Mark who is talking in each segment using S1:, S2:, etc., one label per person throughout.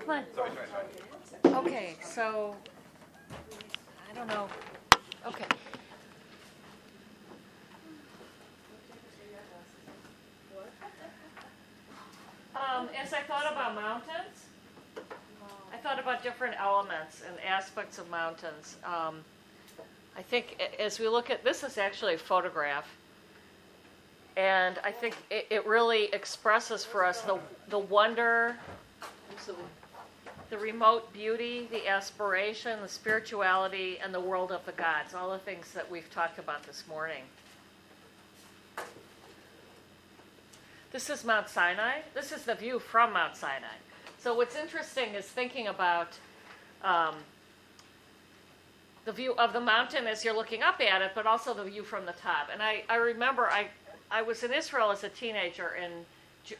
S1: Come on. Okay, so, I don't know. Okay. Um, as I thought about mountains, I thought about different elements and aspects of mountains. Um, I think as we look at, this is actually a photograph. And I think it, it really expresses for us the, the wonder, the remote beauty, the aspiration, the spirituality, and the world of the gods, all the things that we've talked about this morning. This is Mount Sinai. This is the view from Mount Sinai. So, what's interesting is thinking about um, the view of the mountain as you're looking up at it, but also the view from the top. And I, I remember I, I was in Israel as a teenager in,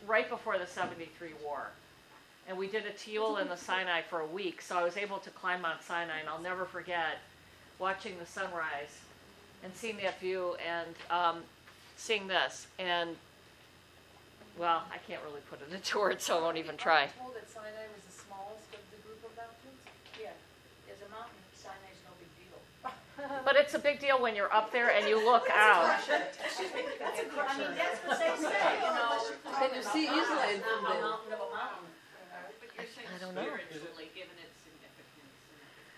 S1: right before the 73 war and we did a teal in the Sinai for a week, so I was able to climb Mount Sinai, and I'll never forget watching the sunrise and seeing that view and um, seeing this. And well, I can't really put it into words, so I won't even try.
S2: told that Sinai was the smallest of the group of mountains?
S3: Yeah, there's a mountain, Sinai's no big deal.
S1: But it's a big deal when you're up there and you look out.
S3: I mean, that's what they say, you know.
S4: Can you see Israel from
S3: A
S4: there?
S3: mountain of a mountain.
S5: But you're saying
S1: I don't know.
S5: spiritually, given its significance.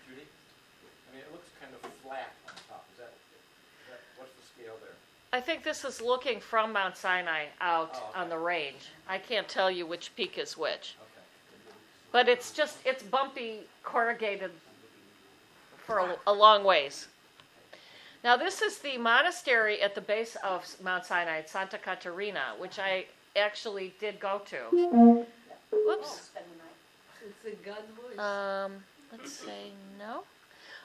S6: Judy? I mean, it looks kind of flat on top. Is that, is that, what's the scale there?
S1: I think this is looking from Mount Sinai out
S6: Oh, okay.
S1: on the range. I can't tell you which peak is which.
S6: Okay.
S1: But it's just, it's bumpy, corrugated for a, a long ways. Now, this is the monastery at the base of Mount Sinai, Santa Caterina, which I actually did go to.
S3: Oh,
S1: Whoops.
S3: spend the night.
S4: It's a God voice.
S1: Um, let's say no.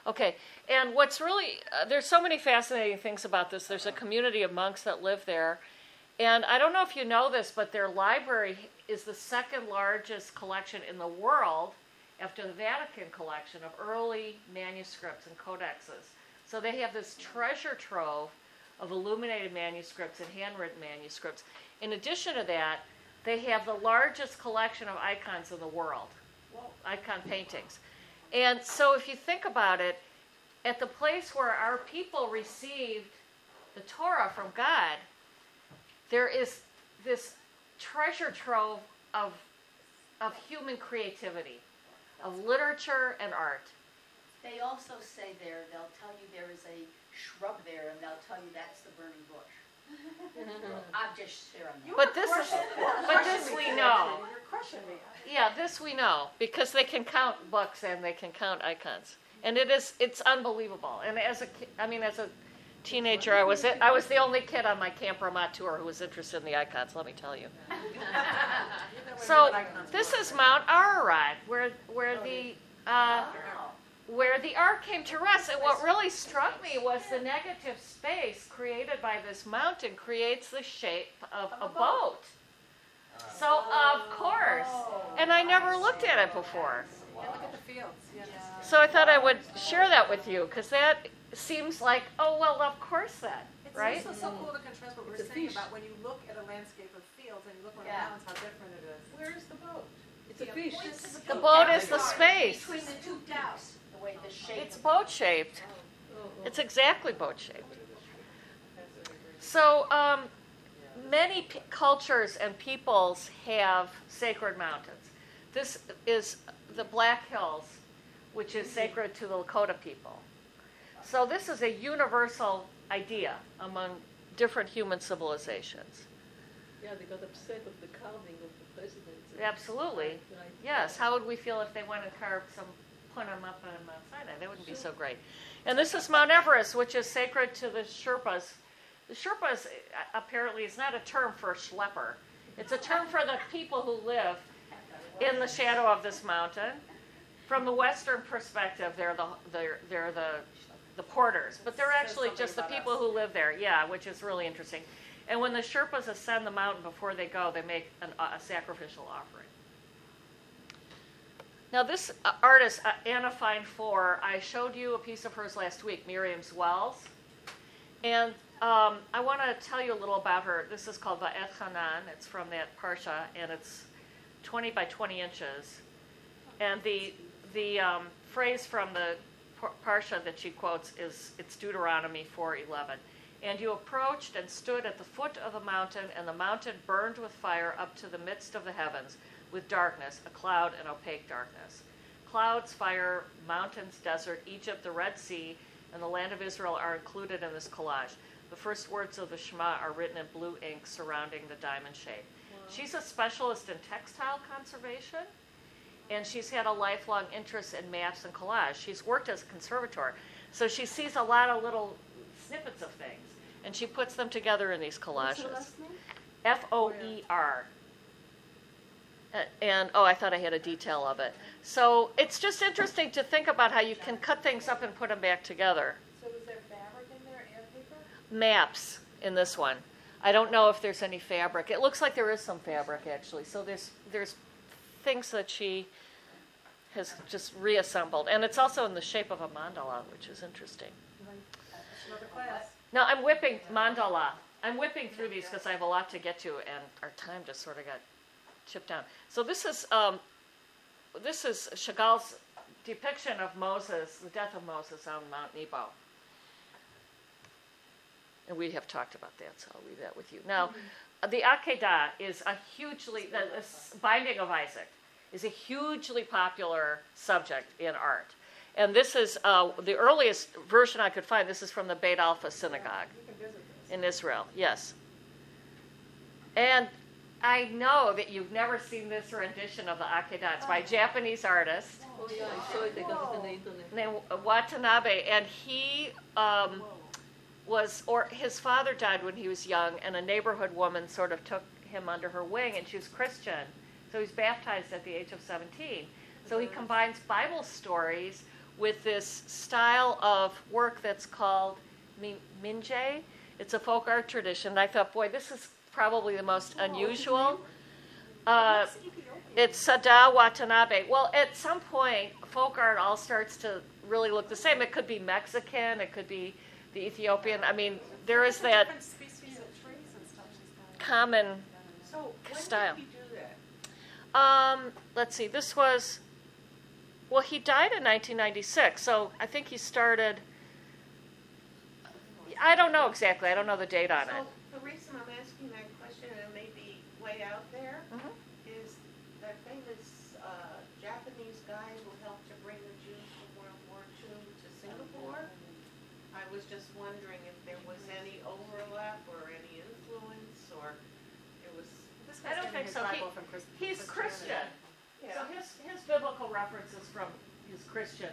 S1: Okay, and what's really, uh, there's so many fascinating things about this. There's a community of monks that live there. And I don't know if you know this, but their library is the second largest collection in the world after the Vatican collection of early manuscripts and codexes. So they have this treasure trove of illuminated manuscripts and handwritten manuscripts. In addition to that, they have the largest collection of icons in the world, icon paintings. And so if you think about it, at the place where our people received the Torah from God, there is this treasure trove of, of human creativity, of literature and art.
S3: They also say there, they'll tell you there is a shrub there, and they'll tell you that's the burning bush. I'm just sharing that.
S1: But this is, but this we know.
S2: You're crushing me.
S1: Yeah, this we know because they can count books and they can count icons, and it is it's unbelievable. And as a ki- I mean, as a teenager, I was I was the only kid on my Camp Ramah tour who was interested in the icons. Let me tell you. So this is Mount Ararat, where where the uh, where the ark came to rest. And what really struck me was the negative space created by this mountain creates the shape of a boat. So of course, and I never looked at it before.
S2: Yeah, look at the fields, yes.
S1: So I thought I would share that with you because that seems like, oh well, of course that,
S2: It's
S1: right?
S2: also so cool to contrast what we're
S4: It's a
S2: saying
S4: fish.
S2: about when you look at a landscape of fields and you look on the
S3: Yeah.
S2: mountains, how different it is.
S3: Where's the boat?
S4: It's a fish.
S1: The boat is the space.
S3: Between the two towers, the way the shape.
S1: It's boat shaped.
S4: Oh, oh.
S1: It's exactly boat shaped. So, um, many p- cultures and peoples have sacred mountains. This is the Black Hills, which is sacred to the Lakota people. So, this is a universal idea among different human civilizations.
S4: Yeah, they got upset of the carving of the president.
S1: Absolutely. Yes, how would we feel if they went and carved some, put them up on Mount Sinai? That wouldn't be so great. And this is Mount Everest, which is sacred to the Sherpas. The Sherpas uh, apparently is not a term for a schlepper. It's a term for the people who live in the shadow of this mountain. From the Western perspective, they're the they're, they're the the porters, but they're actually just the people who live there. Yeah, which is really interesting. And when the Sherpas ascend the mountain before they go, they make an, a sacrificial offering. Now, this uh, artist, uh, Anna Fine Foer, I showed you a piece of hers last week, Miriam's Wells. And um, I want to tell you a little about her. This is called Va'et Hanan. It's from that Parsha, and it's 20 by 20 inches. And the, the um, phrase from the Parsha that she quotes is, it's Deuteronomy 4:11. And you approached and stood at the foot of the mountain, and the mountain burned with fire up to the midst of the heavens, with darkness, a cloud and opaque darkness. Clouds, fire, mountains, desert, Egypt, the Red Sea, and the land of Israel are included in this collage. The first words of the Shema are written in blue ink surrounding the diamond shape. She's a specialist in textile conservation, and she's had a lifelong interest in maps and collage. She's worked as a conservator, so she sees a lot of little snippets of things, and she puts them together in these collages. F O E R. And, oh, I thought I had a detail of it. So it's just interesting to think about how you can cut things up and put them back together.
S2: So is there fabric in there and paper?
S1: Maps in this one. I don't know if there's any fabric. It looks like there is some fabric actually. So there's there's things that she has just reassembled, and it's also in the shape of a mandala, which is interesting. Now I'm whipping mandala. I'm whipping through these because I have a lot to get to, and our time just sort of got chipped down. So this is um, this is Chagall's depiction of Moses, the death of Moses on Mount Nebo. And we have talked about that, so I'll leave that with you. Now, the Akedah is a hugely the, this binding of Isaac is a hugely popular subject in art. And this is uh, the earliest version I could find. This is from the Beit Alpha synagogue
S2: You can visit this.
S1: in Israel, yes. And I know that you've never seen this rendition of the Akedah. It's by a Japanese artist
S4: Oh yeah, I saw it. I got it on the internet.
S1: named Watanabe, and he um, was, or his father died when he was young, and a neighborhood woman sort of took him under her wing, and she was Christian. So he's baptized at the age of 17. So he combines Bible stories with this style of work that's called mingei. It's a folk art tradition. And I thought, boy, this is probably the most unusual. Uh, it's Sadao Watanabe. Well, at some point, folk art all starts to really look the same. It could be Mexican, it could be the Ethiopian. I mean, there is that
S2: Different species of trees and stuff
S1: common.
S7: So
S1: Style.
S7: did he do that?
S1: Um, let's see. This was. Well, he died in 1996, so I think he started. I don't know exactly. I don't know the date on it.
S7: So the reason I'm asking that question, and it may be way out there,
S1: Mhm.
S7: is that famous uh, Japanese guy who helped to bring the Jews from World War II to Singapore. I was just wondering if there was any overlap or any influence, or it was.
S2: This
S1: I don't think so. He-
S2: from Chris-
S1: He's Christian.
S2: Christianity.
S1: So his, his biblical reference is from his Christian.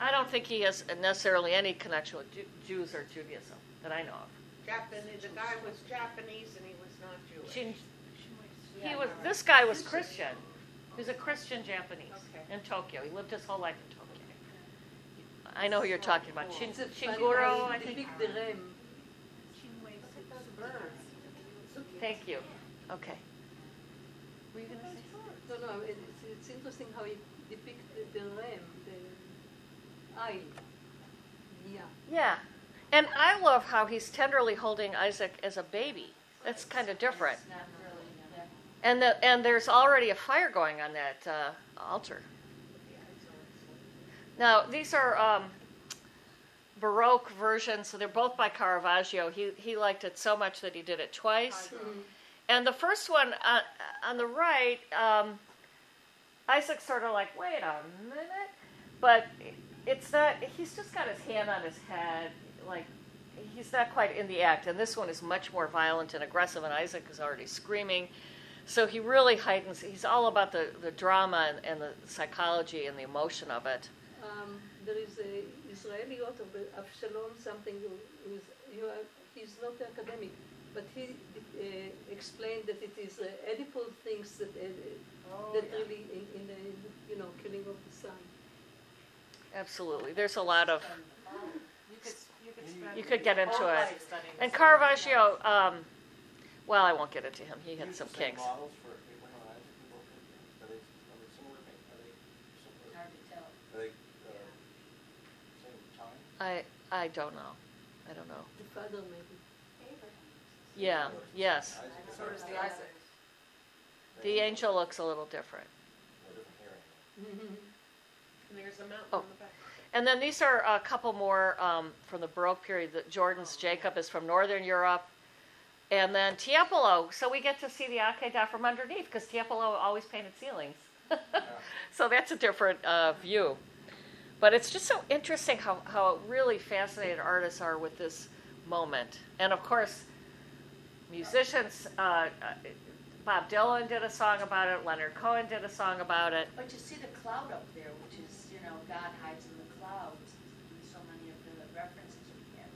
S1: I don't think he has necessarily any connection with Ju- Jews or Judaism that I know of.
S7: Japanese, the guy was Japanese and he was not Jewish.
S1: Shin- He was. This guy was Christian. He was a Christian Japanese
S7: Okay.
S1: in Tokyo. He lived his whole life in Tokyo. I know who you're talking about. Shin,
S4: It's a
S1: Shinguro, I think.
S4: depict the ram.
S2: Look at those birds.
S1: Thank you. Okay. Were you gonna say?
S4: No, no, it- it's, it's interesting how he depicted the ram, the eye. Yeah.
S1: Yeah. And I love how he's tenderly holding Isaac as a baby. That's kind of different.
S3: It's not really, yeah.
S1: And the, and there's already a fire going on that uh, altar. Now these are um, Baroque versions, so they're both by Caravaggio. He he liked it so much that he did it twice. And the first one uh, on the right, um, Isaac's sort of like, wait a minute, but it's not. He's just got his hand on his head, like he's not quite in the act. And this one is much more violent and aggressive, and Isaac is already screaming. So he really heightens. He's all about the, the drama and, and the psychology and the emotion of it.
S4: Um, there is a Israeli author, Avshalom something, who is, he's not academic, but he uh, explained that it is uh, Oedipal things that, uh,
S2: Oh,
S4: that
S2: yeah.
S4: really, in, in the, you know, killing of the son.
S1: Absolutely, there's a lot of.
S2: You could, you could.
S1: You could get into it. And
S2: this.
S1: Caravaggio, um, well, I won't get into him. He had some
S6: same
S1: kinks.
S6: models for Abraham and Isaac and both of them? Are they, are they similar, ma- are they similar,
S3: Hard to tell.
S6: are they, uh, same time?
S1: I I don't know. I don't know.
S4: The father maybe.
S1: Yeah. Yes.
S2: So does the. Isaac.
S1: The angel looks a little different.
S6: Hair.
S7: And there's a mountain
S1: Oh.
S7: on the back.
S1: And then these are a couple more um, from the Baroque period. That Jordan's Jacob is from Northern Europe. And then Tiepolo. So we get to see the Akeda from underneath because Tiepolo always painted ceilings. so that's a different uh, view. But it's just so interesting how, how really fascinated artists are with this moment. And of course, musicians, uh, uh, Bob Dylan did a song about it, Leonard Cohen did a song about it.
S3: But you see the cloud up there, which is, you know, God hides in the clouds in so many of the references we get.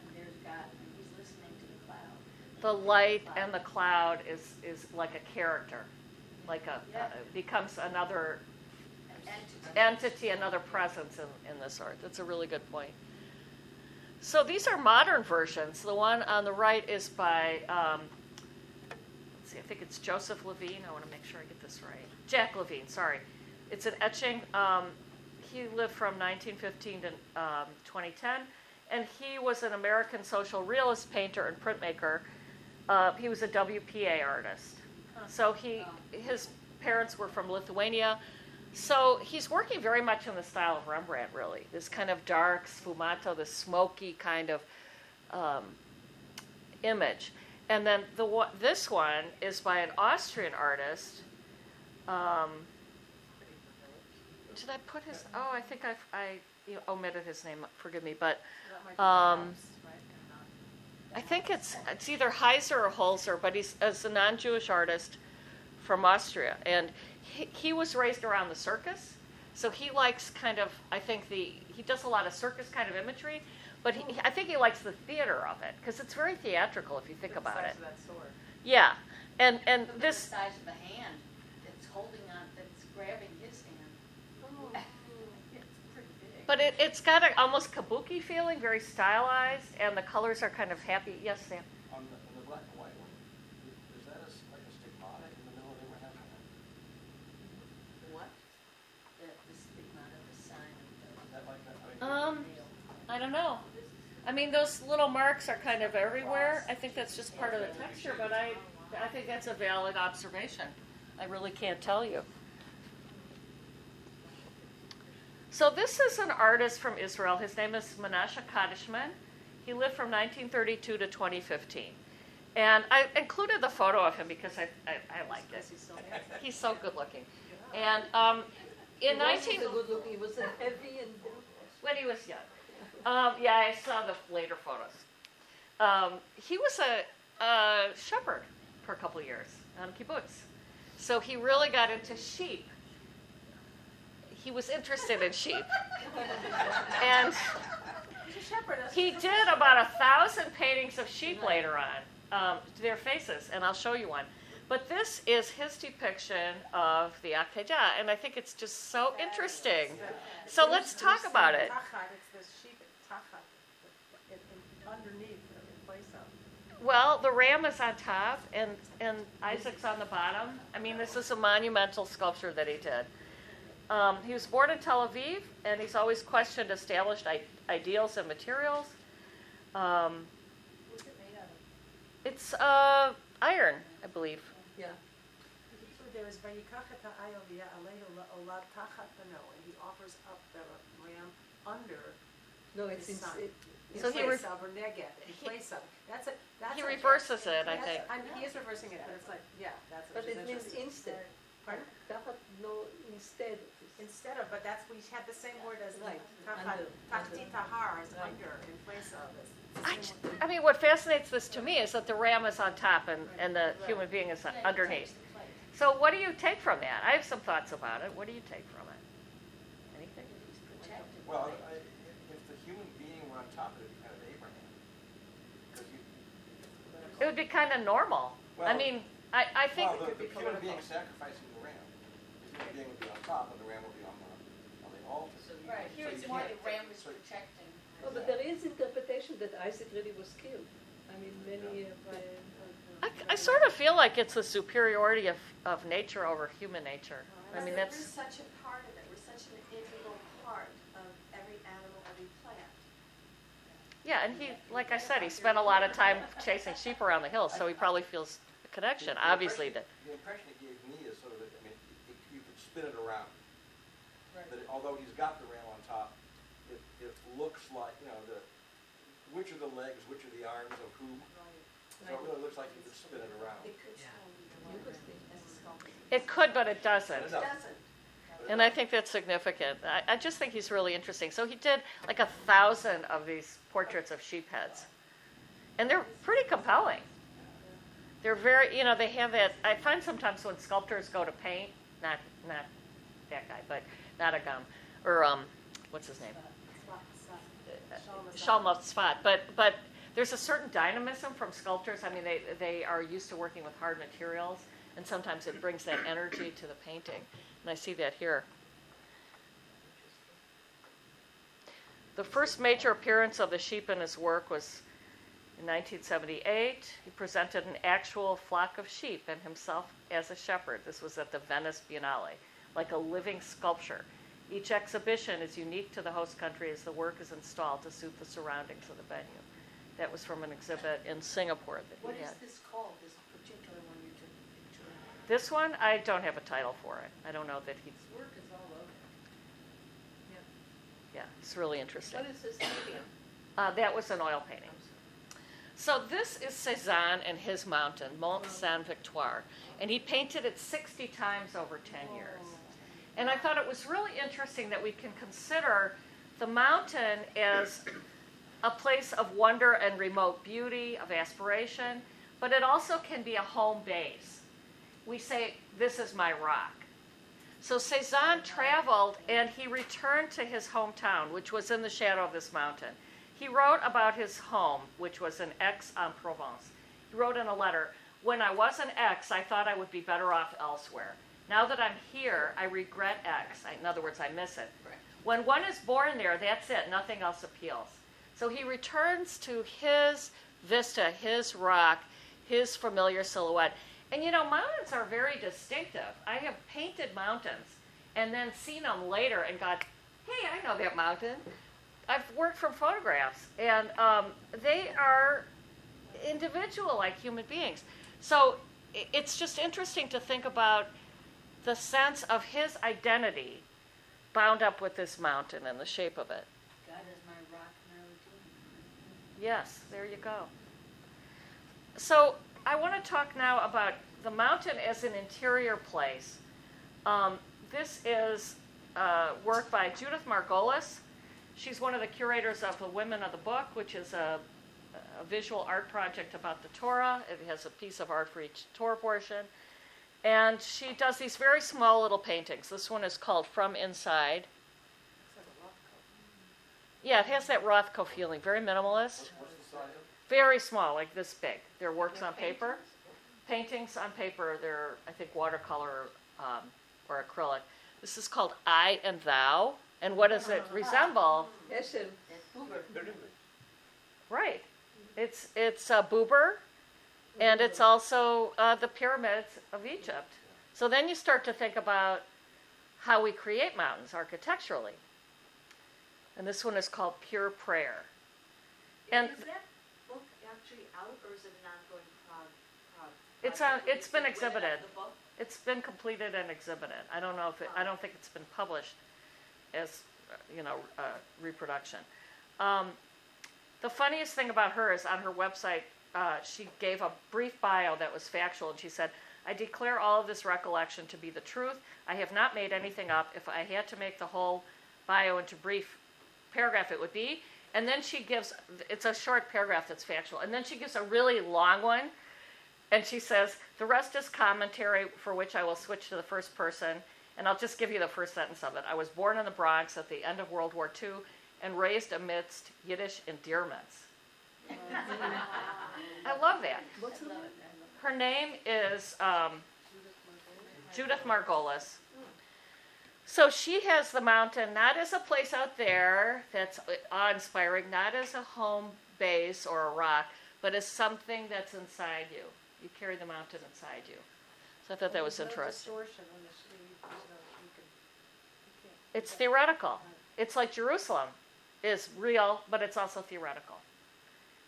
S3: And there's God, and he's listening to the cloud.
S1: the light and the cloud is, is like a character, like a,
S3: Yeah.
S1: uh, becomes another
S3: entity.
S1: entity, another presence in, in this art. That's a really good point. So these are modern versions. The one on the right is by, um, let's see, I think it's Joseph Levine. I want to make sure I get this right. Jack Levine, sorry. It's an etching. Um, he lived from 1915 to um, 2010, and he was an American social realist painter and printmaker. Uh, he was a WPA artist. So he, his parents were from Lithuania. So he's working very much in the style of Rembrandt, really. This kind of dark sfumato, this smoky kind of um, image. And then the this one is by an Austrian artist. Um, did I put his? Oh, I think I've, I you know, omitted his name. Forgive me, but Um, I think it's it's either Heiser or Holzer, but he's as a non-Jewish artist from Austria, and he, he was raised around the circus, so he likes kind of I think the he does a lot of circus kind of imagery, but he, I think he likes the theater of it because it's very theatrical if you think
S2: the
S1: about
S2: size
S1: it.
S2: of that sword.
S1: Yeah, and and
S3: Look
S1: this
S3: the size of the hand that's holding on, that's grabbing his hand. Oh, it's pretty big.
S1: but it, it's got an almost kabuki feeling, very stylized, and the colors are kind of happy. Yes, Sam.
S6: On the, on the black and white one, i- is that a, s- like a stigmata in the middle of Abraham?
S3: What? The, the stigmata, the sign of
S6: Is that like that? I mean,
S1: Um. I don't know. I mean, those little marks are kind of everywhere. I think that's just part of the texture, but I, I think that's a valid observation. I really can't tell you. So this is an artist from Israel. His name is Menashe Kadishman. He lived from 1932 to 2015. And I included the photo of him because I, I, I liked it.
S2: He's so.
S1: He's so good looking. And um, in
S4: He
S1: 19...
S4: wasn't good looking, he was a heavy and
S1: when he was young. Um, yeah, I saw the later photos. Um, he was a, a shepherd for a couple of years on kibbutz. So he really got into sheep. He was interested in sheep. and
S2: He's a shepherd. that's-
S1: he did about a thousand paintings of sheep later on, um, their faces, and I'll show you one. But this is his depiction of the Akedah, and I think it's just so interesting. So let's talk about it.
S2: Tachat, it's the sheep tachat, in- in- underneath, in place of.
S1: Well, the ram is on top, and, and Isaac's on the bottom. I mean, this is a monumental sculpture that he did. Um, he was born in Tel Aviv, and he's always questioned established I- ideals and materials. Um,
S3: What's it made out of?
S1: it's uh, iron, I believe.
S4: Yeah.
S2: So there is vayikach et ha'ayel v'ya'alehu la'olad tachat bano, and he offers up the ram under
S4: No, it's
S2: his
S4: in,
S2: son.
S4: it,
S2: In
S1: So he
S2: place
S1: re-
S2: of, or neged, in
S1: he-
S2: place of. That's a, that's
S1: He
S2: a-
S1: reverses it, I
S2: that's-
S1: think.
S2: I mean, he is reversing it, but it's like, yeah, that's what
S4: but
S2: is
S4: it means
S2: interesting.
S4: instead.
S2: Pardon?
S4: Tachat, no, instead. of.
S2: Instead of, but that's, we had the same word as tachat, tachti tahar is under, in place of. The
S1: I,
S2: same word.
S1: I mean, what fascinates this to me is that the ram is on top and, and the human being is underneath.
S3: takes the place.
S1: So, what do you take from that? I have some thoughts about it. What do you take from it? Anything?
S6: Well. I, if the human being were on top, it'd be kind of Abraham. 'Cause you-
S1: It would be kind of normal. I
S6: Well-
S1: mean, I, I think.
S6: Well, the, the human being sacrificing the ram. The human being would be on top, and the ram would be on the, on the altar.
S3: Right, here
S6: So
S3: it's
S6: you
S3: more
S6: can't-
S3: the ram is
S6: so-
S3: protecting.
S4: Oh, but there is interpretation that Isaac really was killed. I mean, many of, uh,
S1: I, I sort of feel like it's the superiority of, of nature over human nature. I mean,
S8: We're
S1: that's.
S8: such a part of it, we're such an integral part of every animal, every plant.
S1: Yeah, and he, like I said, he spent a lot of time chasing sheep around the hills, so he probably feels a connection,
S6: The- the
S1: obviously. To,
S6: impression- The impression it gave me is sort of, that, I mean, you, you could spin it around.
S3: Right.
S6: that although he's got the ram on top, it, it looks like, you know, the, which are the legs, which are the arms of who. So it really looks like you could spin it around.
S8: It could slowly go
S4: Interesting.
S8: around as a sculpture.
S1: It could, but it doesn't.
S6: it
S8: It
S6: does.
S8: doesn't.
S1: And I think that's significant. I, I just think he's really interesting. So he did like a thousand of these portraits of sheep heads. And they're pretty compelling. They're very, you know, they have that. I find sometimes when sculptors go to paint, not not that guy, but not a gum, or um, what's his name? Shalma Spot. But but there's a certain dynamism from sculptors. I mean, they they are used to working with hard materials, and sometimes it brings that energy to the painting. And I see that here. The first major appearance of the sheep in his work was in 1978. He presented an actual flock of sheep and himself as a shepherd. This was at the Venice Biennale, like a living sculpture. Each exhibition is unique to the host country as the work is installed to suit the surroundings of the venue. That was from an exhibit in Singapore that
S3: What
S1: he
S3: is
S1: had.
S3: this called, this particular one you took a picture of?
S1: This one, I don't have a title for it. I don't know that he.
S3: His work is all over.
S1: Yeah, it's really interesting.
S4: What is this medium?
S1: Uh, that was an oil painting. So this is Cézanne and his mountain, Mont Saint Victoire, and he painted it 60 times over 10 years. And I thought it was really interesting that we can consider the mountain as a place of wonder and remote beauty, of aspiration, but it also can be a home base. We say, This is my rock. So Cézanne traveled and he returned to his hometown, which was in the shadow of this mountain. He wrote about his home, which was in Aix-en-Provence. He wrote in a letter, When I was in Aix, I thought I would be better off elsewhere. Now that I'm here, I regret Aix. I- In other words, I miss it.
S3: Right.
S1: When one is born there, that's it. Nothing else appeals. So he returns to his vista, his rock, his familiar silhouette. And you know, mountains are very distinctive. I have painted mountains and then seen them later and got, hey, I know that mountain. I've worked from photographs, and um, they are individual like human beings. So it's just interesting to think about the sense of his identity bound up with this mountain and the shape of it.
S3: God is my rock, my.
S1: Yes, there you go. So I want to talk now about the mountain as an interior place. Um, this is uh, work by Judith Margolis. She's one of the curators of the Women of the Book, which is a, a visual art project about the Torah. It has a piece of art for each Torah portion. And she does these very small little paintings. This one is called From Inside. Yeah, it has that Rothko feeling, very minimalist.
S6: What's the size?
S1: Very small, like this big. They're works on paper. Paintings on paper, they're, I think, watercolor um, or acrylic. This is called I and Thou. And what does it resemble?
S4: Escher.
S6: They're different.
S1: Right. It's, it's uh, Buber, and it's also uh, the pyramids of Egypt. So then you start to think about how we create mountains architecturally. And this one is called Pure Prayer. And
S8: Is that book actually out or is it an ongoing prog? prog
S1: It's
S8: project?
S1: on- it's been
S8: Is it Women of
S1: exhibited.
S8: the book?
S1: It's been completed and exhibited. I don't know if it, I don't think it's been published as, you know, uh, reproduction. Um, the funniest thing about her is on her website, uh, she gave a brief bio that was factual, and she said, I declare all of this recollection to be the truth. I have not made anything up. If I had to make the whole bio into brief paragraph, it would be. And then she gives, it's a short paragraph that's factual, and then she gives a really long one. And she says, the rest is commentary for which I will switch to the first person. And I'll just give you the first sentence of it. I was born in the Bronx at the end of World War II and raised amidst Yiddish endearments. I love that.
S4: What's the name?
S1: Her name is um, Judith Margolis. So she has the mountain not as a place out there that's awe-inspiring, not as a home base or a rock, but as something that's inside you. You carry the mountain inside you. So I thought that was interesting.
S2: distortion when the sleeve, there's no, you can, you can't.
S1: It's theoretical. It's like Jerusalem is real, but it's also theoretical.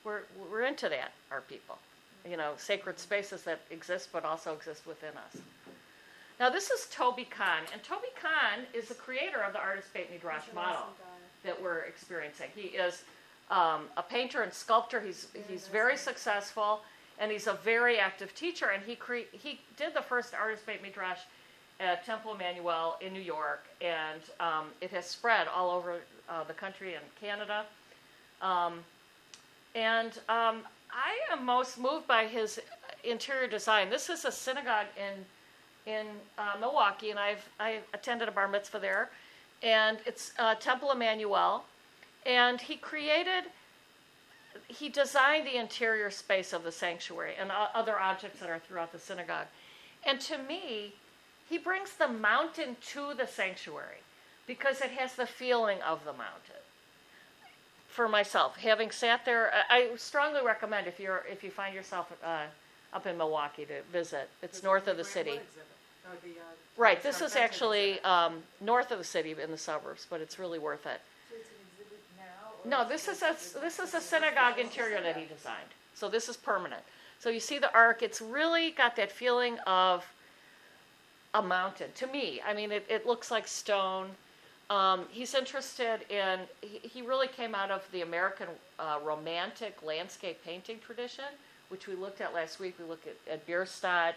S1: We're, we're into that, our people. You know, sacred spaces that exist but also exist within us. Now, this is Tobi Kahn, and Tobi Kahn is the creator of the Artist Beit Midrash model that we're experiencing. He is um, a painter and sculptor. He's he's very successful, and he's a very active teacher. And he cre- he did the first Artist Beit Midrash at Temple Emmanuel in New York, and um, it has spread all over uh, the country and Canada. Um, and um, I am most moved by his interior design. This is a synagogue in in uh, Milwaukee, and I've I attended a bar mitzvah there, and it's uh, Temple Emmanuel, and he created. He designed the interior space of the sanctuary and other objects that are throughout the synagogue. And to me, he brings the mountain to the sanctuary because it has the feeling of the mountain. For myself, having sat there, I strongly recommend if you're if you find yourself uh, up in Milwaukee to visit. It's north of the city.
S2: Wood the, uh,
S1: Right. This is actually um, north of the city in the suburbs, but it's really worth it.
S3: So it's an exhibit now?
S1: No, this is a this is a synagogue interior that he designed. So this is permanent. So you see the arc. It's really got that feeling of a mountain to me. I mean, it, it looks like stone. Um, he's interested in. He, he really came out of the American uh, romantic landscape painting tradition, which we looked at last week. We looked at, at Bierstadt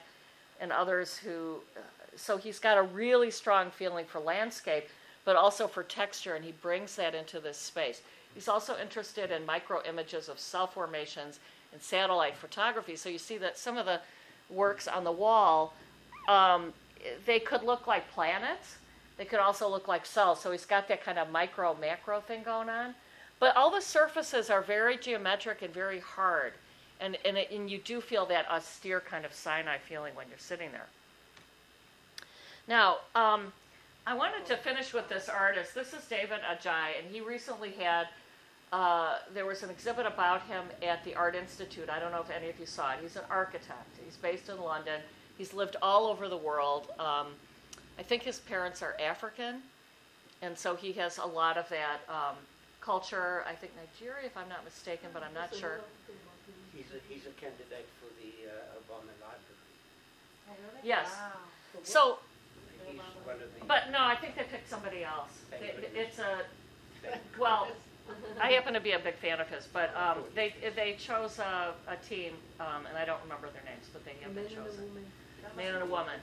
S1: and others who. Uh, so he's got a really strong feeling for landscape, but also for texture, and he brings that into this space. He's also interested in micro images of cell formations and satellite photography. So you see that some of the works on the wall, um, they could look like planets. They could also look like cells. So he's got that kind of micro macro thing going on. But all the surfaces are very geometric and very hard. And, and, it, and you do feel that austere kind of Sinai feeling when you're sitting there. Now, um, I wanted to finish with this artist. This is David Adjaye, and he recently had, uh, there was an exhibit about him at the Art Institute. I don't know if any of you saw it. He's an architect. He's based in London. He's lived all over the world. Um, I think his parents are African, and so he has a lot of that um, culture. I think Nigeria, if I'm not mistaken, but I'm not
S4: So
S1: sure.
S4: you
S9: He's a, he's a candidate for the uh, Obama Library.
S2: Oh.
S1: Yes.
S2: Wow.
S1: So,
S9: He's one of the.
S1: but no, I think they picked somebody else. They, it's a, well, I happen to be a big fan of his, but um, they they chose a, a team, um, and I don't remember their names, but they have been
S4: and a
S1: chosen. Man and a woman.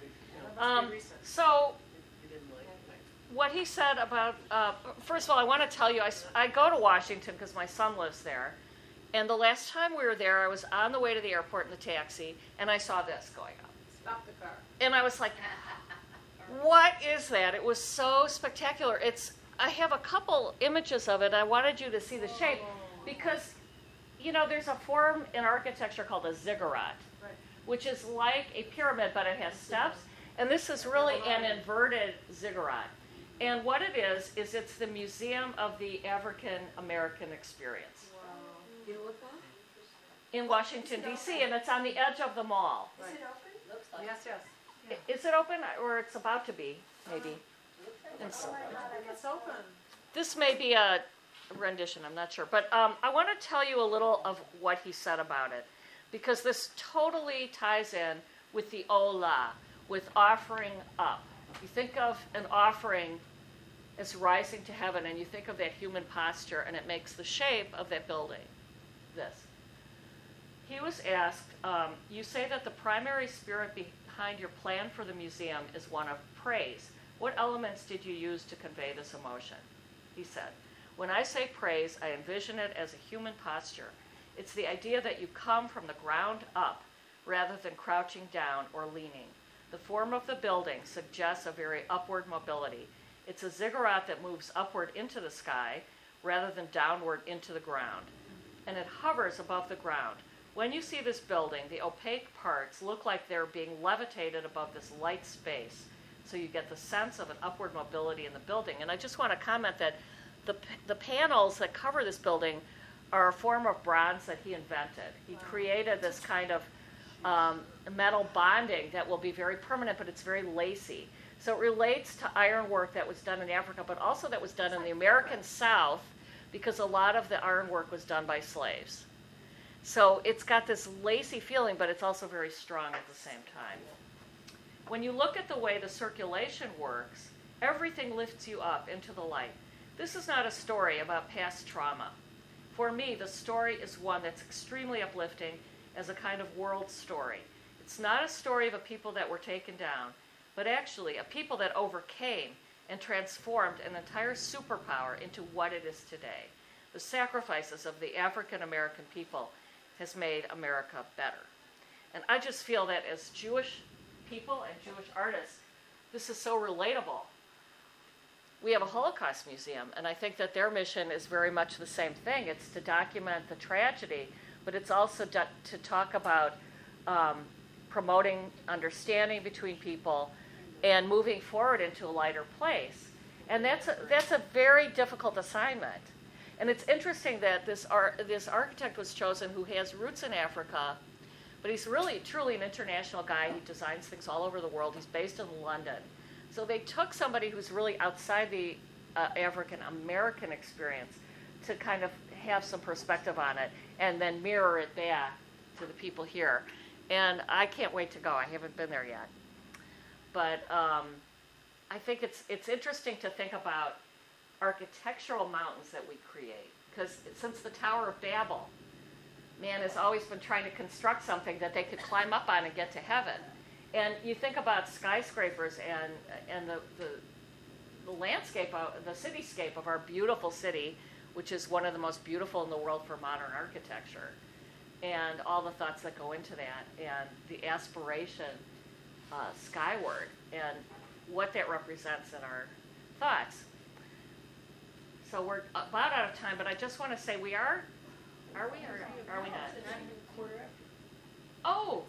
S2: that must be
S1: Um, so
S9: You didn't like it?
S1: what he said about uh, first of all, I want to tell you, I, I go to Washington because my son lives there, and the last time we were there, I was on the way to the airport in the taxi, and I saw this going up,
S2: Stop the car.
S1: and I was like, "What is that?" It was so spectacular. It's I have a couple images of it. I wanted you to see the shape because you know there's a form in architecture called a ziggurat. Which is like a pyramid, but it has steps. And this is really an inverted ziggurat. And what it is, is it's the Museum of the African American Experience
S4: You know what one?
S1: in Washington, D.C., and it's on the edge of the mall.
S8: Is it open?
S3: Looks like.
S2: Yes, yes.
S1: I- Is it open, or it's about to be, maybe? And
S8: Oh
S1: so-
S8: my God,
S2: It's open.
S1: this may be a rendition, I'm not sure. But um, I want to tell you a little of what he said about it, because this totally ties in with the Ola, with offering up. You think of an offering as rising to heaven, and you think of that human posture, and it makes the shape of that building. This. He was asked, um, You say that the primary spirit behind your plan for the museum is one of praise. What elements did you use to convey this emotion? He said, When I say praise, I envision it as a human posture. It's the idea that you come from the ground up rather than crouching down or leaning. The form of the building suggests a very upward mobility. It's a ziggurat that moves upward into the sky rather than downward into the ground. And it hovers above the ground. When you see this building, the opaque parts look like they're being levitated above this light space. So you get the sense of an upward mobility in the building. And I just want to comment that the, the panels that cover this building are a form of bronze that he invented. He created this kind of um, metal bonding that will be very permanent, but it's very lacy. So it relates to ironwork that was done in Africa, but also that was done in the American South because a lot of the ironwork was done by slaves. So it's got this lacy feeling, but it's also very strong at the same time. when you look at the way the circulation works, everything lifts you up into the light. This is not a story about past trauma. For me, the story is one that's extremely uplifting as a kind of world story. It's not a story of a people that were taken down, but actually a people that overcame and transformed an entire superpower into what it is today. The sacrifices of the African American people has made America better. And I just feel that as Jewish people and Jewish artists, this is so relatable. We have a Holocaust museum, and I think that their mission is very much the same thing. It's to document the tragedy, but it's also to, to talk about um, promoting understanding between people and moving forward into a lighter place. And that's a, that's a very difficult assignment. And it's interesting that this, ar- this architect was chosen who has roots in Africa, but he's really, truly an international guy. He designs things all over the world. He's based in London. So they took somebody who's really outside the uh, African American experience to kind of have some perspective on it and then mirror it back to the people here. And I can't wait to go. I haven't been there yet. But um, I think it's, it's interesting to think about architectural mountains that we create. Because since the Tower of Babel, man has always been trying to construct something that they could climb up on and get to heaven. And you think about skyscrapers and, and the, the, the landscape, of, the cityscape of our beautiful city, which is one of the most beautiful in the world for modern architecture, and all the thoughts that go into that, and the aspiration uh, skyward, and what that represents in our thoughts. So we're about out of time, but I just want to say we are, are we or are we not? Oh,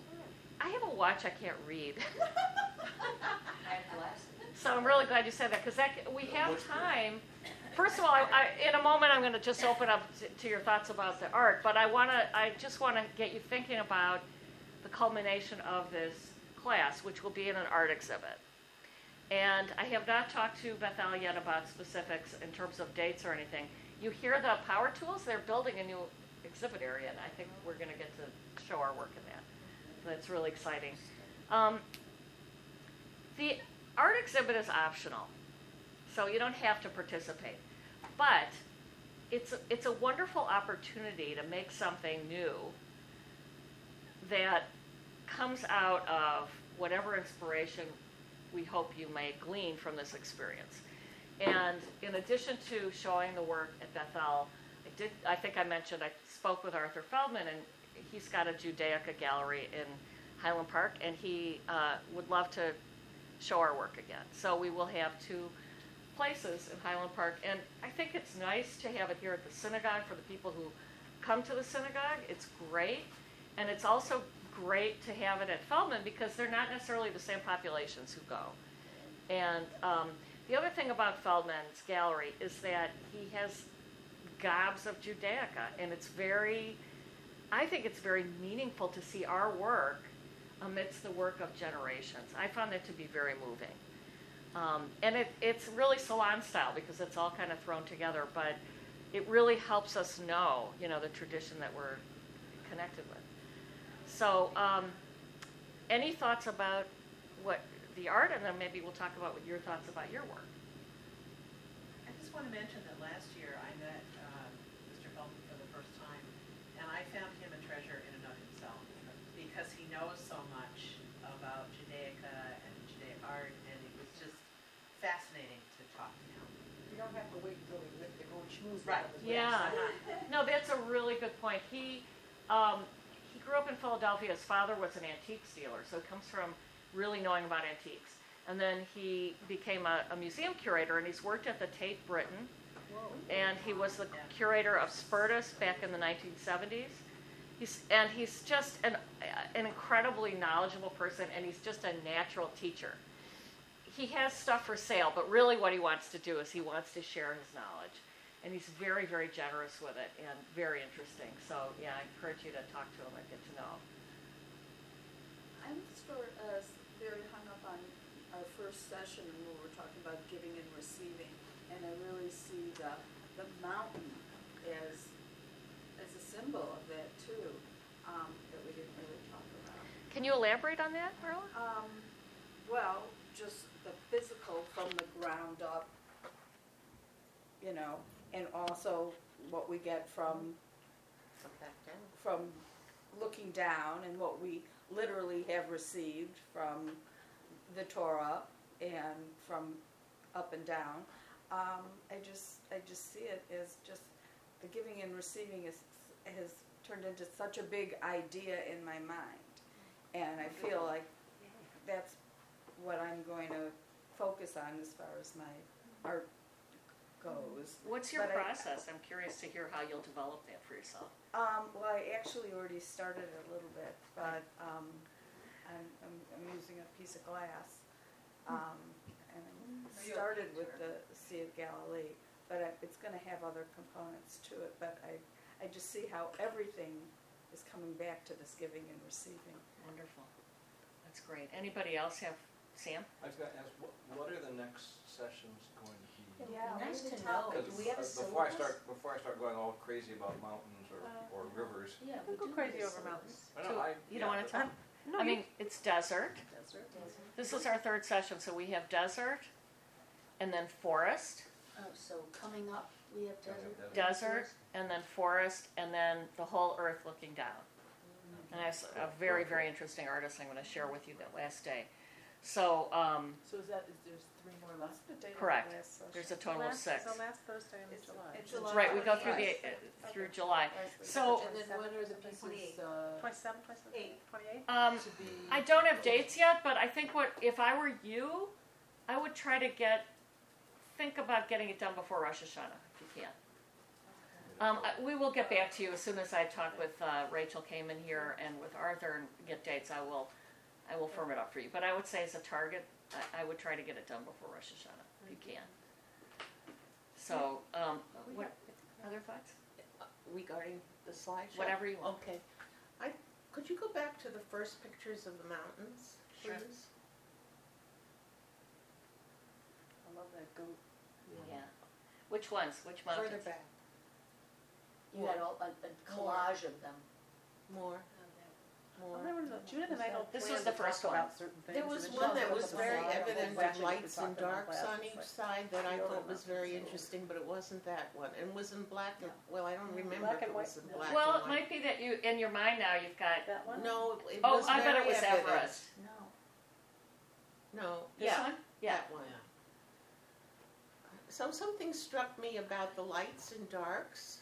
S1: I have a watch I can't read.
S3: I have glasses.
S1: So I'm really glad you said that because that we have time. First of all, I, I, in a moment I'm going to just open up to, to your thoughts about the art, but I want to. I just want to get you thinking about the culmination of this class, which will be in an art exhibit. And I have not talked to Bethel yet about specifics in terms of dates or anything. You hear the power tools? They're building a new exhibit area, and I think we're going to get to show our work in that. That's really exciting. Um, the art exhibit is optional, so you don't have to participate. But it's a, it's a wonderful opportunity to make something new that comes out of whatever inspiration we hope you may glean from this experience. And in addition to showing the work at Bethel, I did I think I mentioned I spoke with Arthur Feldman and he's got a Judaica gallery in Highland Park and he uh, would love to show our work again. So we will have two places in Highland Park and I think it's nice to have it here at the synagogue for the people who come to the synagogue. It's great. And it's also great to have it at Feldman because they're not necessarily the same populations who go. And um, the other thing about Feldman's gallery is that he has gobs of Judaica, and it's very, I think it's very meaningful to see our work amidst the work of generations. I found that to be very moving. Um, and it, it's really salon style because it's all kind of thrown together, but it really helps us know, you know, the tradition that we're connected with. So, um, any thoughts about what the art, and then maybe we'll talk about what your thoughts about your work.
S2: I just want to mention that last year I met um, Mr. Feldman for the first time, and I found him a treasure in and of himself because he knows so much about Judaica and Judaic art, and it was just fascinating to talk to him.
S6: You don't have to wait until they lift the gold shoes.
S2: Right.
S1: Yeah. No, that's a really good point. He um, he grew up in Philadelphia. His father was an antiques dealer, so he comes from really knowing about antiques. And then he became a, a museum curator, and he's worked at the Tate Britain, and he was the curator of Spertus back in the 1970s. He's, and he's just an, an incredibly knowledgeable person, and he's just a natural teacher. He has stuff for sale, but really what he wants to do is he wants to share his knowledge. And he's very, very generous with it and very interesting. So, yeah, I encourage you to talk to him and get to know him.
S4: I'm sort of very hung up on our first session when we were talking about giving and receiving, and I really see the, the mountain as, as a symbol of that too, um, that we didn't really talk about.
S1: Can you elaborate on that, Marla?
S4: Um, Well, just the physical from the ground up, you know, and also what we get from,
S7: From back down.
S4: from looking down and what we literally have received from the Torah and from up and down. Um, I just, I just see it as just, the giving and receiving is, has turned into such a big idea in my mind. And I feel like that's what I'm going to focus on as far as my art goes.
S1: What's your
S4: But I-
S1: process? I'm curious to hear how you'll develop that for yourself.
S4: Um, well, I actually already started a little bit, but, um, I'm, I'm, I'm using a piece of glass. Um, and I
S2: Are you a
S4: started with
S2: painter?
S4: the Sea of Galilee, but I, it's gonna have other components to it, but I, I just see how everything is coming back to this giving and receiving.
S1: Wonderful. That's great. Anybody else have, Sam?
S6: I was gonna ask, what, what are the next sessions going to be
S8: Yeah,
S3: nice
S8: what
S3: to
S8: the
S3: know.
S8: topics?
S3: Do we have a
S6: Because, Before I
S3: syllabus?
S6: start, before I start going all crazy about mountains or,
S7: Uh,
S6: or rivers,
S3: Yeah,
S2: Don't go
S3: do
S2: crazy
S3: need
S2: over mountains.
S6: I
S1: So,
S6: know, I.
S1: You don't
S6: yeah,
S1: want to
S6: but-
S1: talk? I mean, it's desert.
S7: Desert.
S1: This is our third session, so we have desert, and then forest,
S3: Oh, so coming up, we have
S6: Yeah,
S3: desert.
S6: yeah,
S1: desert, and then forest, and then the whole earth looking down. And I have a very, very interesting artist I'm going to share with you that last day. So um,
S2: So is that, is there's three more
S4: What's
S2: left?
S4: the date of the
S1: Correct.
S4: last session?
S1: there's a total of
S2: Last-
S1: six.
S2: So last Thursday in
S4: It's-
S2: July.
S4: it's
S2: July.
S1: Right, we go through the uh, through July.
S4: Last week.
S1: So-
S7: And then when are the pieces, uh,
S2: Twenty-seven, twenty-seven,
S8: Eight.
S2: twenty-eight?
S1: Um,
S2: To be.
S1: I don't have dates yet, but I think what if I were you, I would try to get think about getting it done before Rosh Hashanah if you can. Um, I- we will get back to you as soon as I talk with uh, Rachel Kamen here and with Arthur and get dates. I will, I will firm it up for you. But I would say as a target, I, I would try to get it done before Rosh Hashanah if you can. So, um, what other thoughts?
S7: regarding the slideshow?
S1: Whatever you want.
S7: Okay. I, could you go back to the first pictures of the mountains,
S1: Sure.
S7: please?
S4: I love that goat.
S1: Yeah. Which ones? Which mountains?
S7: Further back,
S3: You had all, a, a collage of them.
S7: more,
S2: Well,
S7: more.
S2: there was a- Judith and I don't
S1: This
S2: plan
S1: was the
S2: to talk
S1: first one.
S2: about certain things.
S7: There
S2: and
S7: was
S2: then
S7: one
S2: she
S7: that
S2: put
S7: was
S2: the
S7: very
S2: slide on
S7: evident with
S2: section
S7: lights and
S2: talked about
S7: darks on
S2: week.
S7: each side that I thought was very interesting, but it wasn't that one. And was in black, and well, I don't remember
S2: Black
S7: if
S2: and
S7: it was
S2: white.
S7: in black
S1: Well,
S7: and
S1: it
S7: white.
S1: might be that you, in your mind now, you've got.
S2: That one?
S7: No, it
S1: Oh,
S7: was
S1: I bet it
S7: very
S1: was
S7: evident.
S1: Everest.
S3: No.
S7: No,
S1: This
S7: yeah,
S1: one? Yeah.
S7: that one. So something struck me about the lights and darks.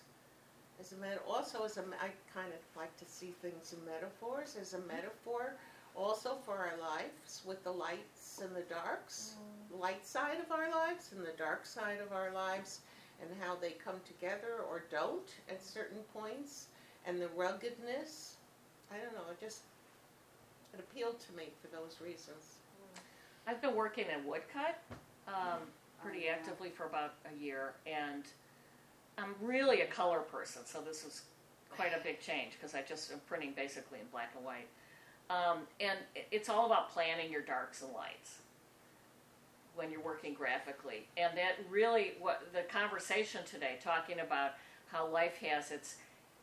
S7: As a also as a, I kind of like to see things in metaphors, as a metaphor also for our lives with the lights and the darks, light side of our lives and the dark side of our lives, and how they come together or don't at certain points, and the ruggedness. I don't know, it just, it appealed to me for those reasons.
S1: I've been working in woodcut um, pretty actively for about a year, and I'm really a color person, so this was quite a big change because I just am printing basically in black and white. Um, and it's all about planning your darks and lights when you're working graphically. And that really, what the conversation today, talking about how life has its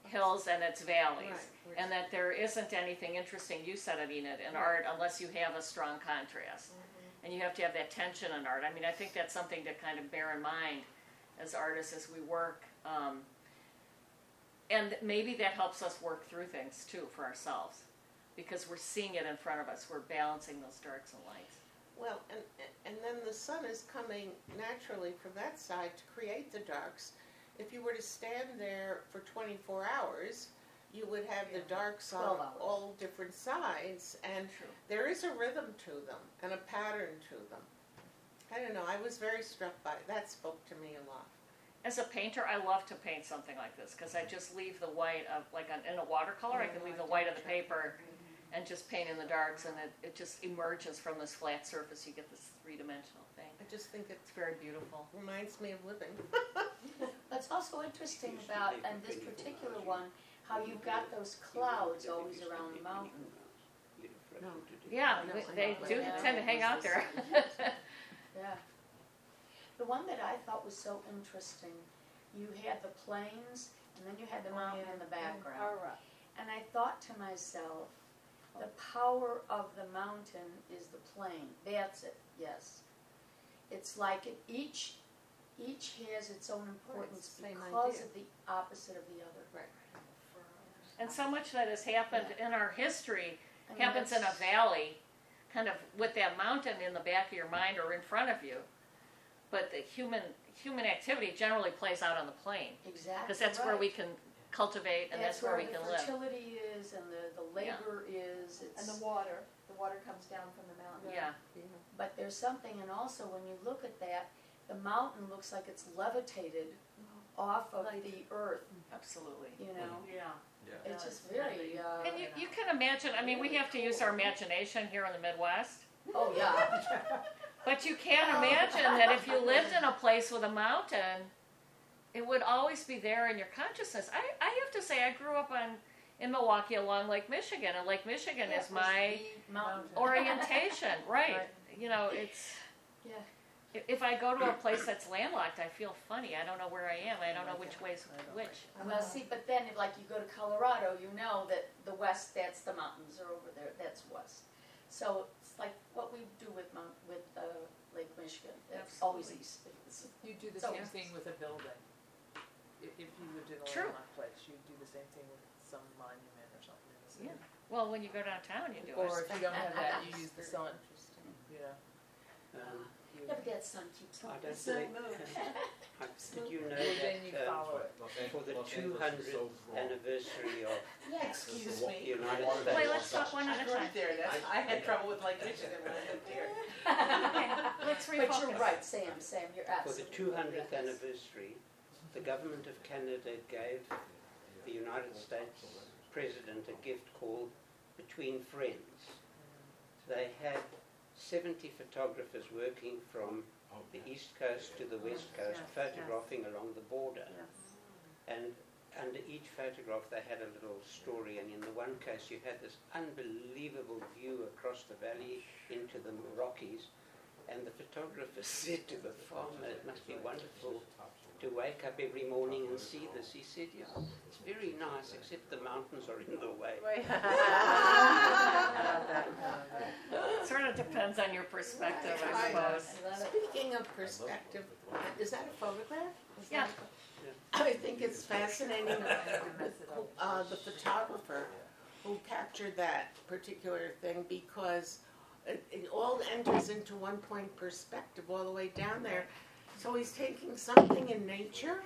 S1: hills and its valleys,
S7: Right.
S1: and that there isn't anything interesting, you said it, Enid, in art unless you have a strong contrast. And you have to have that tension in art. I mean, I think that's something to kind of bear in mind as artists as we work. Um, and maybe that helps us work through things too for ourselves because we're seeing it in front of us. We're balancing those darks and lights.
S7: Well, and, and then the sun is coming naturally from that side to create the darks. If you were to stand there for 24 hours, you would have the darks on all different sides, and
S1: True.
S7: there is a rhythm to them and a pattern to them. I don't know, I was very struck by that, spoke to me a lot.
S1: As a painter, I love to paint something like this because I just leave the white of, like on, in a watercolor, I can leave the white of the paper and just paint in the darks, and it, it just emerges from this flat surface. You get this three dimensional thing.
S7: I just think
S1: It's very beautiful.
S7: reminds me of living.
S3: What's also interesting about, and this particular one, how you've got those clouds always around the mountain.
S1: Yeah,
S7: No,
S1: they- they do tend to hang out there.
S3: Yeah. The one that I thought was so interesting, you had the plains and then you had the mountain in the background. And I thought to myself, The power of the mountain is the plain. That's it, yes. It's like it, each, each has its own importance
S10: same
S3: because
S10: idea.
S3: of the opposite of the other.
S10: Right.
S1: And so much that has happened in our history
S3: I mean,
S1: happens in a valley, kind of with that mountain in the back of your mind or in front of you. But the human human activity generally plays out on the plain
S3: Exactly
S1: because that's where we can cultivate and that's, where, we can live.
S3: The fertility is and the, the
S1: Yeah.
S3: labor is. It's,
S8: And the water, the water comes down from the mountain.
S1: Yeah. Mm-hmm.
S3: But there's something, and also when you look at that, the mountain looks like it's levitated mm-hmm. off of
S10: Like-
S3: the earth,
S1: Absolutely.
S3: you know?
S2: Yeah.
S6: Yeah.
S3: It's just very, uh,
S1: And you, you can imagine, I mean, we have to use our imagination here in the Midwest.
S3: oh, yeah.
S1: But you can't imagine that if you lived in a place with a mountain, it would always be there in your consciousness. I, I have to say, I grew up on in Milwaukee along Lake Michigan, and Lake Michigan
S3: Yeah,
S1: is my
S3: the Mountain.
S1: orientation. Right. You know, it's.
S3: Yeah.
S1: If- If I go to a place that's landlocked, I feel funny. I don't know where I am. I don't know which way's which.
S3: Well, see, but then, if, like, you go to Colorado, you know that the west, that's the mountains are over there, that's west. So it's like what we do with Mount, with, uh, Lake Michigan, that's always
S1: Absolutely.
S3: east. It's-
S10: You do the
S3: So-
S10: same thing with a building. If, if you lived in a
S1: True.
S10: landlocked place, you'd do the same thing with some monument or something in the city.
S1: Yeah. Well, when you go downtown, you do
S10: Or
S1: it.
S10: if you don't have that, you use the sun, you know.
S9: Um, you-
S3: Yeah, but that sun keeps
S9: I don't
S8: Sun
S9: think,
S8: moves.
S9: uh, did you know
S10: Well, then you
S9: that um,
S10: follow it.
S9: for the 200th anniversary of
S3: Yeah,
S2: Excuse
S9: the
S2: me.
S9: United
S1: Wait,
S9: States,
S1: let's talk one
S2: I
S1: at a
S2: grew
S1: time.
S2: up there, that's, I had trouble with Lake Michigan when I lived here.
S1: Okay, let's refocus.
S3: But you're right, Sam, Sam, you're
S9: for the
S3: absolutely right.
S9: 200th anniversary, the government of Canada gave the United States president a gift called Between Friends. They had 70 photographers working from the east coast to the west coast,
S10: Yes,
S9: photographing along the border. And under each photograph, they had a little story. And in the one case, you had this unbelievable view across the valley into the Rockies. And the photographer said to the farmer, "It must be wonderful to wake up every morning and see this." He said, "Yeah, it's very nice, except the mountains are in the way."
S1: Sort of depends on your perspective, I suppose.
S7: Speaking of perspective, is that a photograph? Is
S1: Yeah.
S7: that- I think it's fascinating, uh, the photographer who captured that particular thing because it, it all enters into one point perspective all the way down there. So he's taking something in nature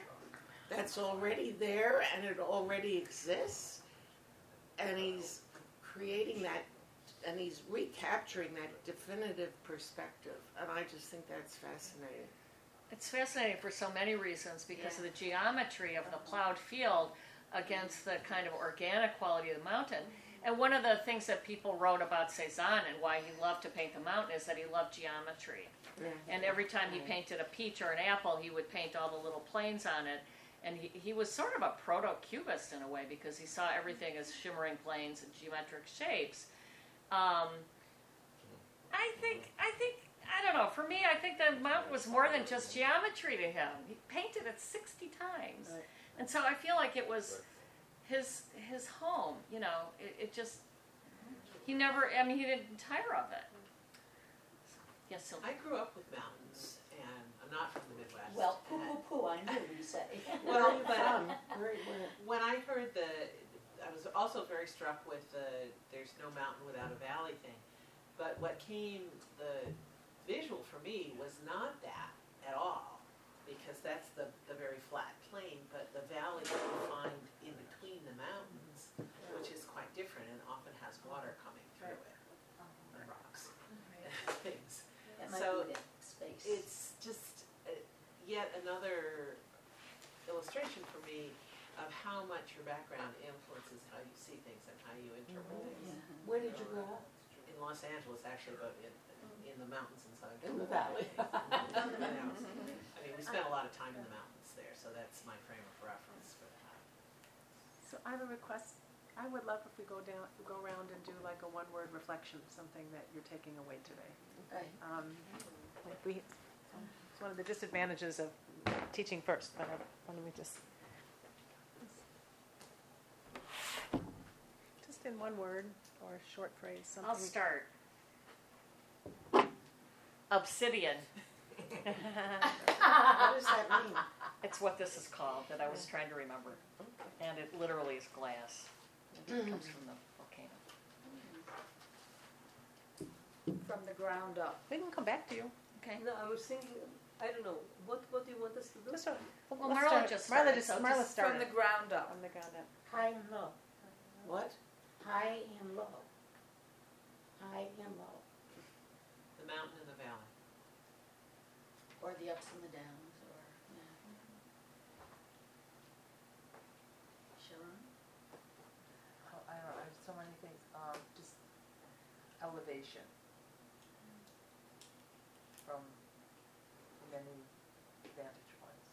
S7: that's already there and it already exists, and he's creating that, and he's recapturing that definitive perspective, and I just think that's fascinating.
S1: It's fascinating for so many reasons because of the geometry of the plowed field against the kind of organic quality of the mountain. And one of the things that people wrote about Cezanne and why he loved to paint the mountain is that he loved geometry. And every time he painted a peach or an apple, he would paint all the little planes on it. And he, he was sort of a proto cubist in a way because he saw everything as shimmering planes and geometric shapes. Um, I think, I think, I don't know. For me, I think the mountain was more than just geometry to him. He painted it 60 times. And so I feel like it was his his home, you know. It, it just, he never, I mean, he didn't tire of it. Yes, Sylvia.
S2: I grew up with mountains, and I'm not from the Midwest.
S3: Well, poo, poo, poo, I knew you say.
S2: Well, but
S7: Fun. Very well.
S2: when I heard the, I was also very struck with the "there's no mountain without a valley" thing. But what came the visual for me was not that at all, because that's the the very flat plain. But the valley that you find in between the mountains, which is quite different and often has water coming through it, and rocks, and things.
S3: That might
S2: So,
S3: be that space.
S2: It's just uh, yet another illustration for me of how much your background influences how you see things and how you interpret things.
S7: Where did you grow up?
S2: In Los Angeles, actually, but in, in the mountains inside. Southern
S7: In the
S2: California.
S7: valley.
S2: Yeah. I mean, we spent a lot of time in the mountains there, so that's my frame of reference for that.
S10: So I have a request. I would love if we go down, go around and do like a one-word reflection, something that you're taking away today.
S3: Right.
S10: Um, like we, it's one of the disadvantages of teaching first, but I, why don't we just, just in one word, or a short phrase, something.
S1: I'll start. Obsidian.
S7: What does that mean?
S1: It's what this is called that I was trying to remember. And it literally is glass. It mm-hmm. comes from the volcano.
S4: From the ground up.
S10: We can come back to you.
S1: Okay.
S11: No, I was thinking, I don't know, what, what do you want us to do?
S10: Just a-
S1: Well,
S10: let's
S1: Marla
S10: start-
S1: just
S10: Marla just,
S1: so
S10: Marla
S1: just
S10: started.
S4: From the ground up.
S10: From the ground up.
S3: High,
S7: No. What?
S3: high and low. High and low,
S2: The mountain and the valley.
S3: or the ups and the downs, or, yeah. Sharon?
S12: Oh, I don't know, there's so many things, um, just elevation. From many vantage points.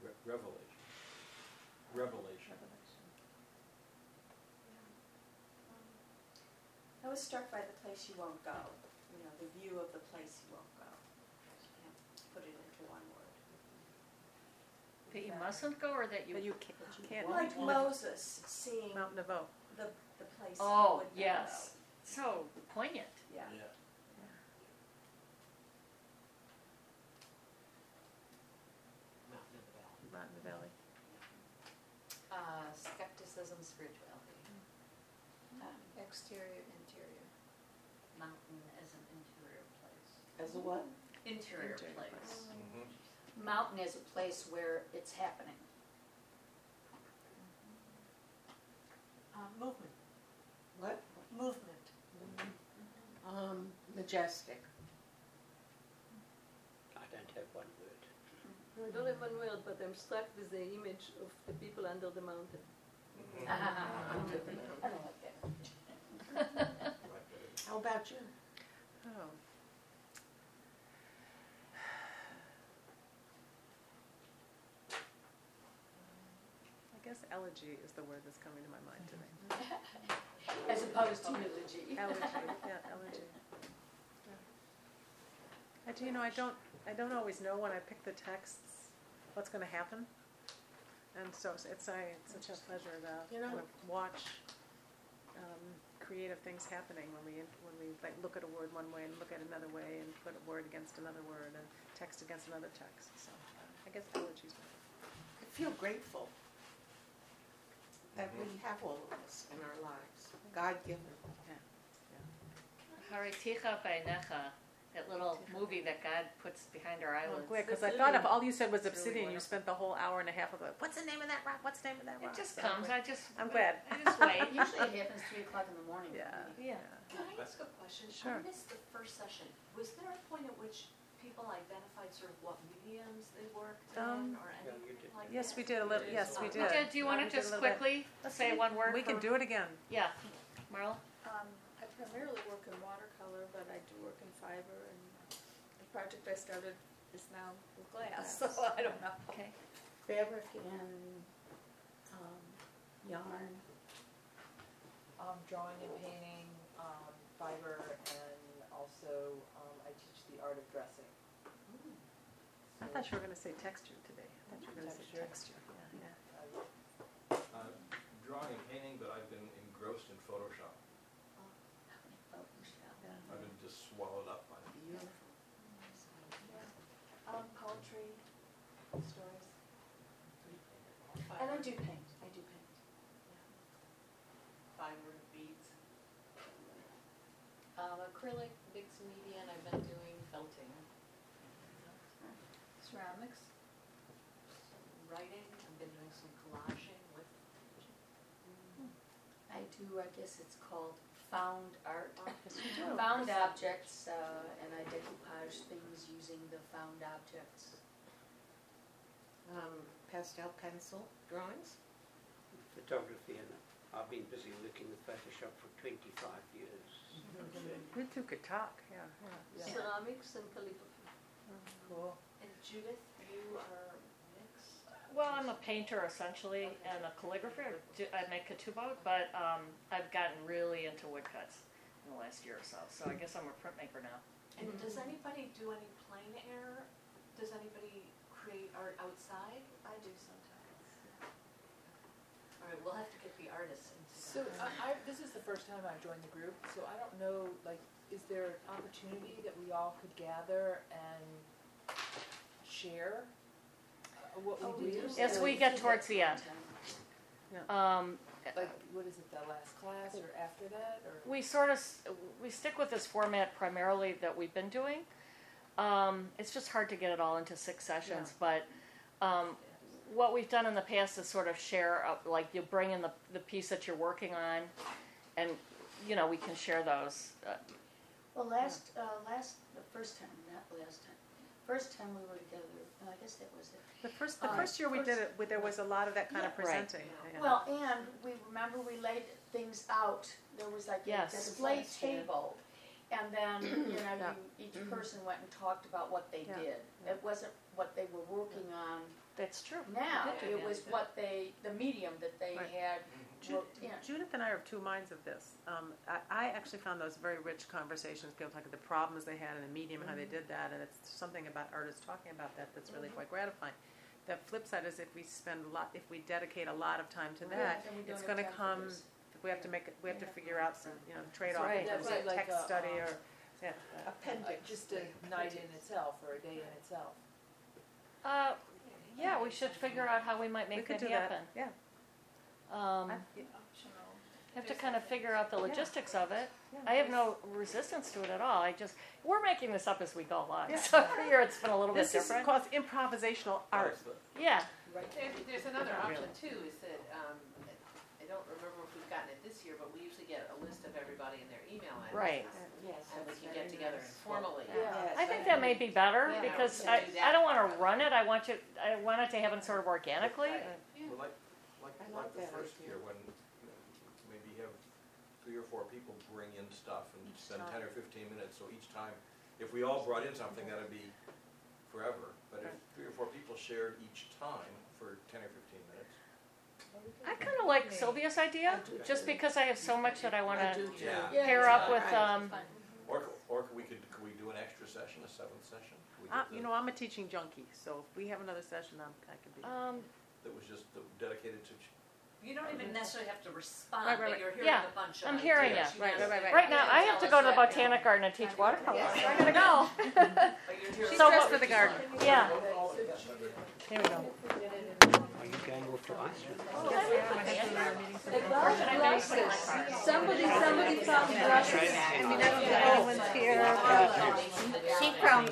S6: Re- Revelation. Revelation.
S8: I was struck by the place you won't go, you know, the view of the place you won't go. You can't put it into one word.
S1: That you mustn't go or that you.
S10: But you can't, You can't.
S8: Like Moses seeing
S10: Mount Nebo.
S8: The, the place he
S1: Oh,
S8: would not
S1: yes. So poignant.
S8: go. Yeah.
S6: Yeah.
S2: Mountain and the valley.
S10: Mountain of Valley.
S5: Uh, skepticism, spirituality.
S3: Um,
S4: Exterior, interior.
S5: Mountain as an interior place.
S7: As a what?
S5: Interior
S10: Interior
S5: place.
S6: Mhm.
S3: Mountain is a place where it's happening.
S7: Uh, movement. What? Movement. Um, majestic.
S9: I don't have one word.
S11: I don't have one word, but I'm struck with the image of the people under the mountain.
S3: I don't like that.
S7: How about you?
S10: Oh. I guess elegy is the word that's coming to my mind today.
S3: As opposed to eulogy.
S10: Elegy, yeah, elegy. Yeah. I do, you know, I don't, I don't always know when I pick the texts, what's gonna happen. And so it's, it's, I, it's such a pleasure to
S7: You know-
S10: kind of watch, um, creative things happening when we, when we like look at a word one way and look at another way and put a word against another word and text against another text, so I guess one.
S7: I feel grateful that we mm-hmm. have all of this in our lives, God-given.
S1: Hariticha Bainecha, that little movie that God puts behind our
S10: Oh,
S1: eyelids.
S10: great, because I thought if all you said was
S1: It's really
S10: obsidian, you spent the whole hour and a half of it, what's the name of that rock, what's the name of that rock?
S1: It just
S10: So
S1: comes, I just.
S10: I'm glad.
S1: I just wait.
S3: Usually it happens three o'clock in the morning.
S10: Yeah.
S1: Yeah.
S5: Can I ask a question?
S10: Sure.
S5: I missed the first session. Was there a point at which people identified sort of what mediums they worked
S10: Um,
S5: in or
S9: Yeah, you
S5: anything
S9: did.
S5: like that?
S10: Yes, we did a little, yes, we
S1: We
S10: did.
S1: did, do you want to just quickly
S10: Let's
S1: say one word?
S10: We can
S1: for-
S10: do it again.
S1: Yeah, Marla?
S4: Um, I primarily work in watercolor, but I do work in fiber, and the project I started is now with glass, so I don't know.
S1: Okay.
S3: Fabric and, um, yarn.
S12: Um, drawing and painting, um, fiber, and also, um, I teach the art of dressing.
S10: I thought you were gonna say texture today. I thought you were gonna say
S12: Texture.
S10: texture, yeah, yeah.
S12: Uh,
S6: Uh, Drawing and painting, but I've been engrossed in Photoshop.
S10: yeah.
S6: I've been just swallowed up by it.
S3: Beautiful.
S8: Um, poetry, stories. And I do paint, I do paint.
S2: Fiber beads.
S5: Um, acrylic, mixed media, and I've been doing felting.
S3: Ceramics.
S5: Writing, I've been doing some collaging with
S3: I guess it's called found art.
S10: do.
S3: Found objects, uh, and I decoupage things using the found objects.
S7: Um, pastel pencil drawings.
S9: Photography, and I've been busy looking at Photoshop for 25 years.
S10: You two could talk, yeah, yeah.
S11: Ceramics and calligraphy.
S10: Cool.
S5: And Judith, you are mixed?
S1: Well, I'm a painter essentially and a calligrapher. I do- I make ketubot, but um, I've gotten really into woodcuts in the last year or so. So I guess I'm a printmaker now.
S5: And does anybody do any plein air? Does anybody create art outside?
S8: I do sometimes.
S5: All right, we'll have to get the artists into that.
S12: So I, I, this is the first time I've joined the group, so I don't know, like, is there an opportunity that we all could gather and share uh, what
S3: Oh,
S12: we
S3: we
S12: do?
S3: do.
S1: As we get towards the end. Um,
S12: Like, what is it, the last class or after that, or?
S1: we sort of s- we stick with this format primarily that we've been doing. Um, it's just hard to get it all into six sessions, but um, what we've done in the past is sort of share up, like you bring in the the piece that you're working on, and you know we can share those. Uh,
S3: Well, last, uh, last, the first time, not last time, first time we were together, no, I guess that was it.
S10: The first, the
S3: Uh,
S10: first year we did it, where there was a lot of that kind of
S3: Yeah.
S1: Right.
S10: presenting. yeah.
S3: Well, and we, remember we laid things out, there was like a
S1: Yes.
S3: display
S7: Last year.
S3: table. And then, you know,
S10: Yeah.
S3: you, each person went and talked about what they
S10: Yeah.
S3: did. It wasn't what they were working on
S1: that's true.
S3: now,
S1: We
S3: it
S1: that.
S3: was what they, the medium that they
S10: Right.
S3: had
S10: Ju-
S3: worked in.
S10: Judith and I are of two minds of this. Um, I, I actually found those very rich conversations, you know, like the problems they had in the medium, and how they
S3: Mm-hmm.
S10: did that, and it's something about artists talking about that that's really quite gratifying. The flip side is if we spend a lot, if we dedicate a lot of time to that,
S3: And
S10: it's gonna come, we have to make, it- we have to figure out some, you know, trade-off
S1: Right.
S10: in terms
S12: That's
S10: of
S12: like
S10: text
S12: a,
S10: study
S12: um,
S10: or, yeah.
S12: Appendix. Just a night in itself, or a day in itself.
S1: Uh, yeah, we should figure out how we might
S10: We
S1: make
S10: could
S1: that
S10: do that,
S1: happen.
S10: yeah.
S1: Um,
S10: I-
S1: have to kind of figure out the logistics of it.
S10: Yeah.
S1: I have no resistance to it at all. I just we're making this up as we go along.
S10: Yeah.
S1: So every year it's been a little
S10: This
S1: bit
S10: is
S1: different.
S10: called improvisational art.
S6: That's the-
S1: Yeah.
S2: There's, there's another option too, is that, um, I don't remember if we've gotten it this year, but we usually get a list of everybody and their email addresses.
S1: Right.
S5: Yes.
S2: And we can get together informally.
S12: Yeah.
S1: I think that may be better
S2: Yeah,
S1: because I,
S2: do
S1: I don't want to run it. I want you I want it to happen sort of organically.
S2: Right.
S6: Well, like, like,
S12: I
S6: like
S12: like
S6: the
S12: that
S6: first
S12: idea.
S6: year when, you know, maybe you have three or four people bring in stuff and spend ten or fifteen minutes, so each time, if we all brought in something, that'd be forever. But if three or four people shared each time for ten or fifteen minutes,
S1: I kind of like Sylvia's idea just because I have so much that I want
S7: I
S1: to
S7: do too.
S6: Yeah.
S3: Yeah,
S1: pair
S3: it's
S1: up
S3: fine.
S1: with. Um,
S6: or, or could we could, could we do an extra session, a seventh session? Could we
S10: Uh, you
S6: the-
S10: know, I'm a teaching junkie, so if we have another session, I'm, I could be.
S1: um,
S6: That was just dedicated to, ch-
S5: You don't even necessarily have to respond,
S10: Right, right,
S5: but
S10: right.
S5: you're hearing
S1: Yeah,
S5: a bunch of
S1: I'm hearing
S5: ideas.
S1: you.
S5: You
S10: Right,
S5: just-
S10: right, right,
S1: right now, I
S5: you
S1: have to
S5: tell
S1: go to the
S5: us what-
S1: botanic garden and teach watercolor.
S5: Yes.
S1: So I'm gonna go.
S5: but you're hearing-
S10: She's
S1: So
S10: dressed for the garden.
S1: Yeah.
S10: Here we go.
S9: Are you going off to Iceland?
S11: About glasses, somebody, somebody found glasses.
S10: I mean, I don't know anyone's here, but
S3: She from